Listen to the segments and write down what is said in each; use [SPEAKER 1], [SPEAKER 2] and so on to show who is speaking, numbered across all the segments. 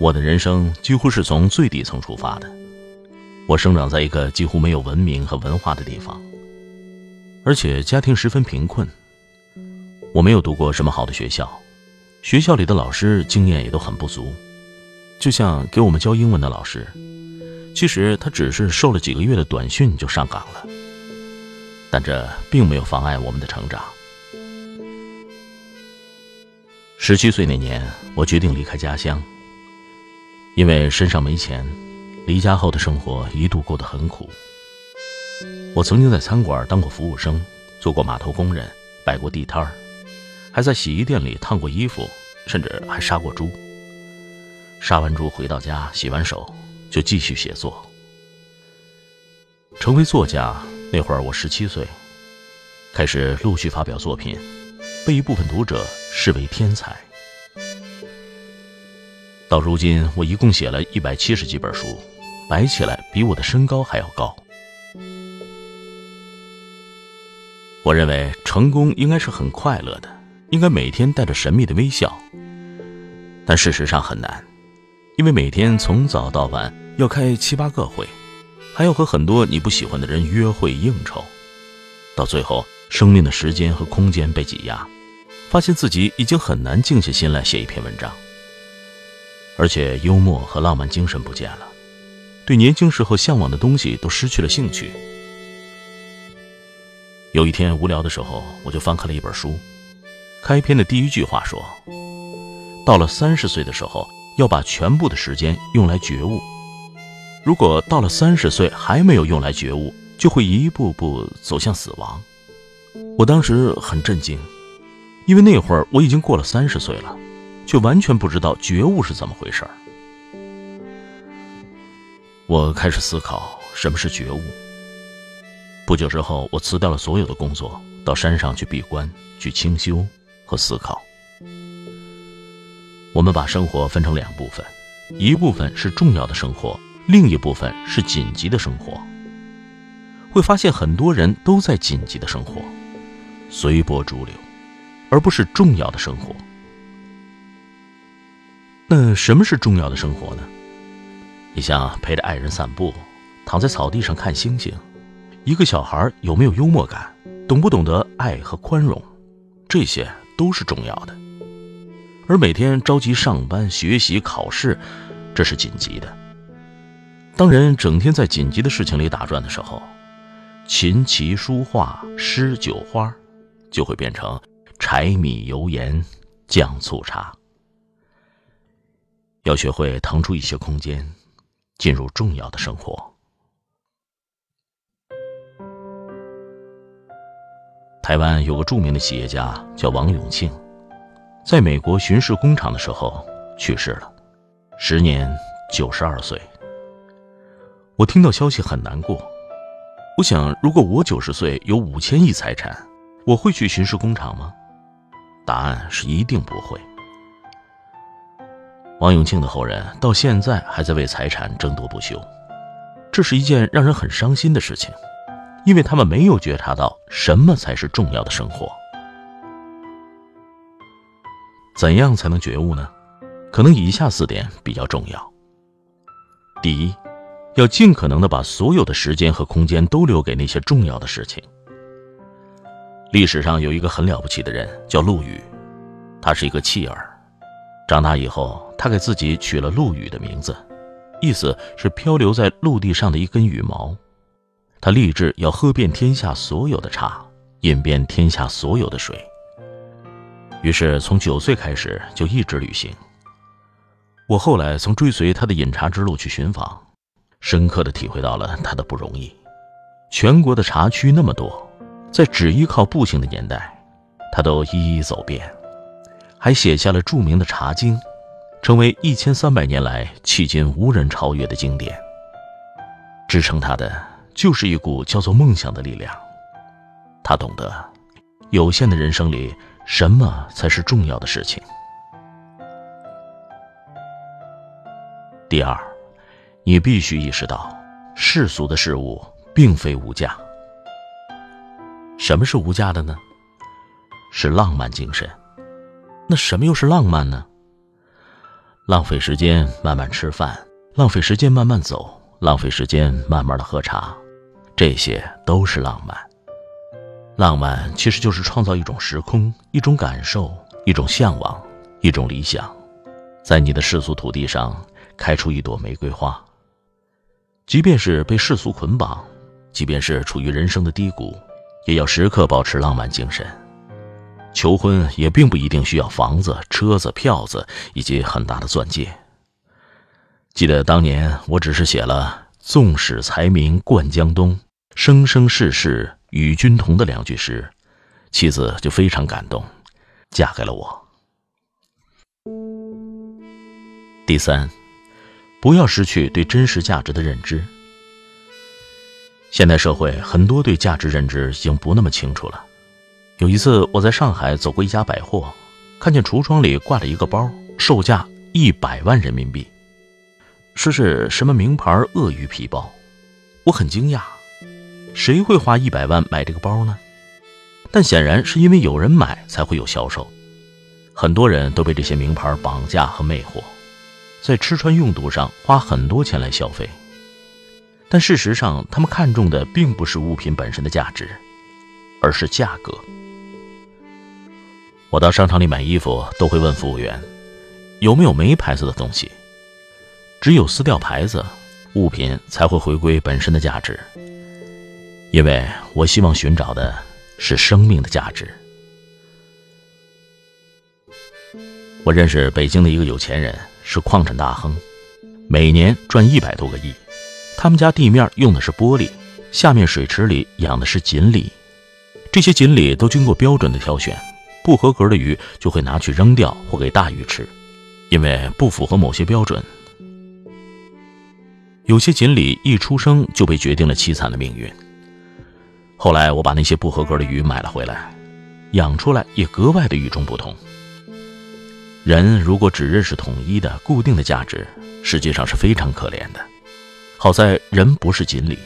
[SPEAKER 1] 我的人生几乎是从最底层出发的。我生长在一个几乎没有文明和文化的地方，而且家庭十分贫困。我没有读过什么好的学校，学校里的老师经验也都很不足。就像给我们教英文的老师，其实他只是受了几个月的短训就上岗了，但这并没有妨碍我们的成长。十七岁那年，我决定离开家乡，因为身上没钱。离家后的生活一度过得很苦。我曾经在餐馆当过服务生，做过码头工人，摆过地摊儿，还在洗衣店里烫过衣服，甚至还杀过猪。杀完猪回到家，洗完手就继续写作。成为作家那会儿，我十七岁，开始陆续发表作品，被一部分读者视为天才。到如今，我一共写了一百七十几本书。摆起来比我的身高还要高。我认为成功应该是很快乐的，应该每天带着神秘的微笑。但事实上很难，因为每天从早到晚要开七八个会，还要和很多你不喜欢的人约会应酬，到最后生命的时间和空间被挤压，发现自己已经很难静下心来写一篇文章，而且幽默和浪漫精神不见了。对年轻时候向往的东西都失去了兴趣。有一天无聊的时候，我就翻开了一本书，开篇的第一句话说：“到了三十岁的时候，要把全部的时间用来觉悟。如果到了三十岁还没有用来觉悟，就会一步步走向死亡。”我当时很震惊，因为那会儿我已经过了三十岁了，却完全不知道觉悟是怎么回事儿。我开始思考什么是觉悟。不久之后，我辞掉了所有的工作，到山上去闭关、去清修和思考。我们把生活分成两部分，一部分是重要的生活，另一部分是紧急的生活。会发现很多人都在紧急的生活，随波逐流，而不是重要的生活。那什么是重要的生活呢？你像陪着爱人散步，躺在草地上看星星，一个小孩有没有幽默感，懂不懂得爱和宽容，这些都是重要的。而每天着急上班、学习、考试，这是紧急的。当人整天在紧急的事情里打转的时候，琴棋书画诗酒花，就会变成柴米油盐酱醋茶。要学会腾出一些空间。进入重要的生活。台湾有个著名的企业家叫王永庆，在美国巡视工厂的时候去世了，时年九十二岁。我听到消息很难过，我想，如果我九十岁有五千亿财产，我会去巡视工厂吗？答案是一定不会。王永庆的后人到现在还在为财产争夺不休，这是一件让人很伤心的事情，因为他们没有觉察到什么才是重要的生活。怎样才能觉悟呢？可能以下四点比较重要。第一，要尽可能的把所有的时间和空间都留给那些重要的事情。历史上有一个很了不起的人叫陆羽，他是一个弃儿。长大以后，他给自己取了陆羽的名字，意思是漂流在陆地上的一根羽毛。他立志要喝遍天下所有的茶，饮遍天下所有的水。于是从九岁开始就一直旅行。我后来曾追随他的饮茶之路去寻访，深刻的体会到了他的不容易。全国的茶区那么多，在只依靠步行的年代，他都一一走遍。还写下了著名的《茶经》，成为一千三百年来迄今无人超越的经典。支撑他的就是一股叫做梦想的力量。他懂得，有限的人生里，什么才是重要的事情。第二，你必须意识到，世俗的事物并非无价。什么是无价的呢？是浪漫精神。那什么又是浪漫呢？浪费时间慢慢吃饭，浪费时间慢慢走，浪费时间慢慢的喝茶，这些都是浪漫。浪漫其实就是创造一种时空，一种感受，一种向往，一种理想，在你的世俗土地上开出一朵玫瑰花。即便是被世俗捆绑，即便是处于人生的低谷，也要时刻保持浪漫精神。求婚也并不一定需要房子、车子、票子以及很大的钻戒。记得当年，我只是写了“纵使才名冠江东，生生世世与君同”的两句诗，妻子就非常感动，嫁给了我。第三，不要失去对真实价值的认知。现代社会很多对价值认知已经不那么清楚了。有一次，我在上海走过一家百货，看见橱窗里挂着一个包，售价一百万人民币，说是什么名牌鳄鱼皮包。我很惊讶，谁会花一百万买这个包呢？但显然是因为有人买才会有销售，很多人都被这些名牌绑架和魅惑，在吃穿用度上花很多钱来消费。但事实上，他们看重的并不是物品本身的价值，而是价格。我到商场里买衣服，都会问服务员有没有没牌子的东西。只有撕掉牌子，物品才会回归本身的价值。因为我希望寻找的是生命的价值。我认识北京的一个有钱人，是矿产大亨，每年赚一百多个亿。他们家地面用的是玻璃，下面水池里养的是锦鲤，这些锦鲤都经过标准的挑选。不合格的鱼就会拿去扔掉或给大鱼吃，因为不符合某些标准。有些锦鲤一出生就被决定了凄惨的命运。后来我把那些不合格的鱼买了回来，养出来也格外的与众不同。人如果只认识统一的固定的价值，实际上是非常可怜的。好在人不是锦鲤，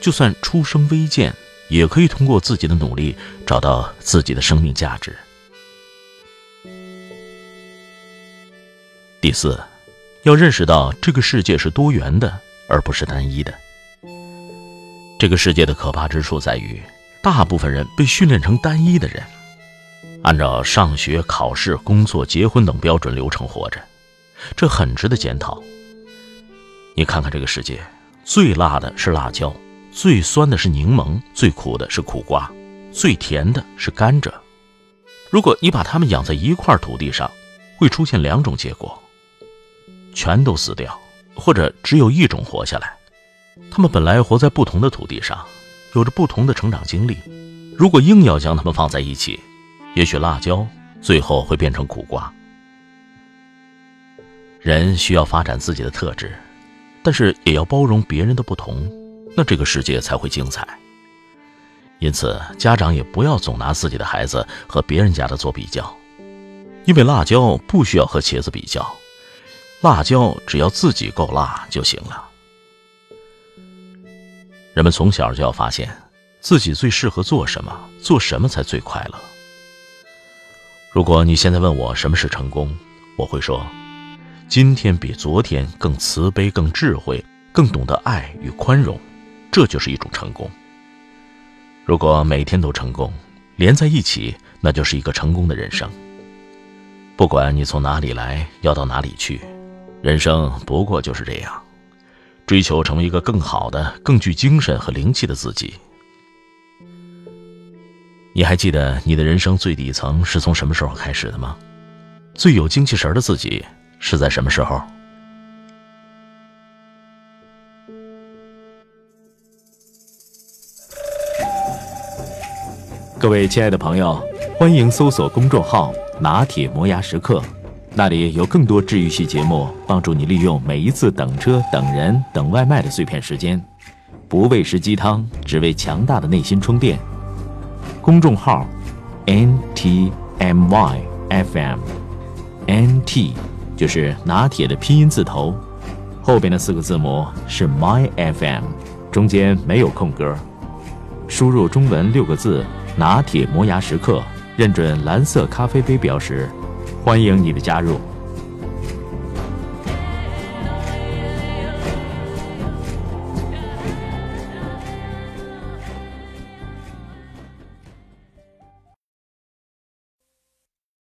[SPEAKER 1] 就算出生微贱，也可以通过自己的努力找到自己的生命价值。第四，要认识到这个世界是多元的，而不是单一的。这个世界的可怕之处在于，大部分人被训练成单一的人，按照上学、考试、工作、结婚等标准流程活着，这很值得检讨。你看看这个世界，最辣的是辣椒，最酸的是柠檬，最苦的是苦瓜，最甜的是甘蔗。如果你把它们养在一块土地上，会出现两种结果。全都死掉，或者只有一种活下来。他们本来活在不同的土地上，有着不同的成长经历。如果硬要将他们放在一起，也许辣椒最后会变成苦瓜。人需要发展自己的特质，但是也要包容别人的不同，那这个世界才会精彩。因此，家长也不要总拿自己的孩子和别人家的做比较，因为辣椒不需要和茄子比较。辣椒只要自己够辣就行了。人们从小就要发现自己最适合做什么，做什么才最快乐。如果你现在问我什么是成功，我会说：今天比昨天更慈悲、更智慧、更懂得爱与宽容，这就是一种成功。如果每天都成功，连在一起，那就是一个成功的人生。不管你从哪里来，要到哪里去。人生不过就是这样，追求成为一个更好的、更具精神和灵气的自己。你还记得你的人生最底层是从什么时候开始的吗？最有精气神的自己是在什么时候？
[SPEAKER 2] 各位亲爱的朋友，欢迎搜索公众号“拿铁磨牙时刻”。那里有更多治愈系节目，帮助你利用每一次等车、等人、等外卖的碎片时间，不喂食鸡汤，只为强大的内心充电。公众号：N T M Y F M，N T 就是拿铁的拼音字头，后边的四个字母是 My F M，中间没有空格。输入中文六个字“拿铁磨牙时刻”，认准蓝色咖啡杯标识。欢迎你的加入。